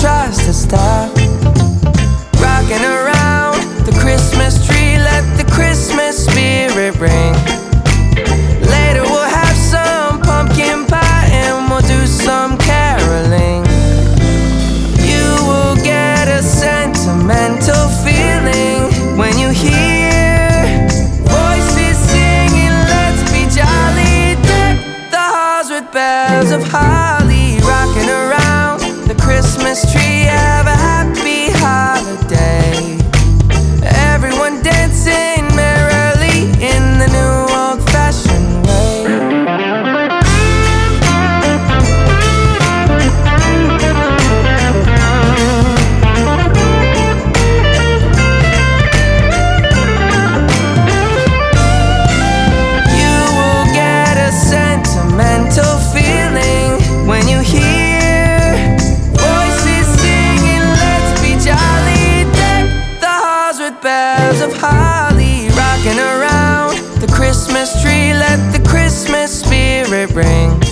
tries to stop. Rocking around the Christmas tree, let the Christmas spirit ring. ring.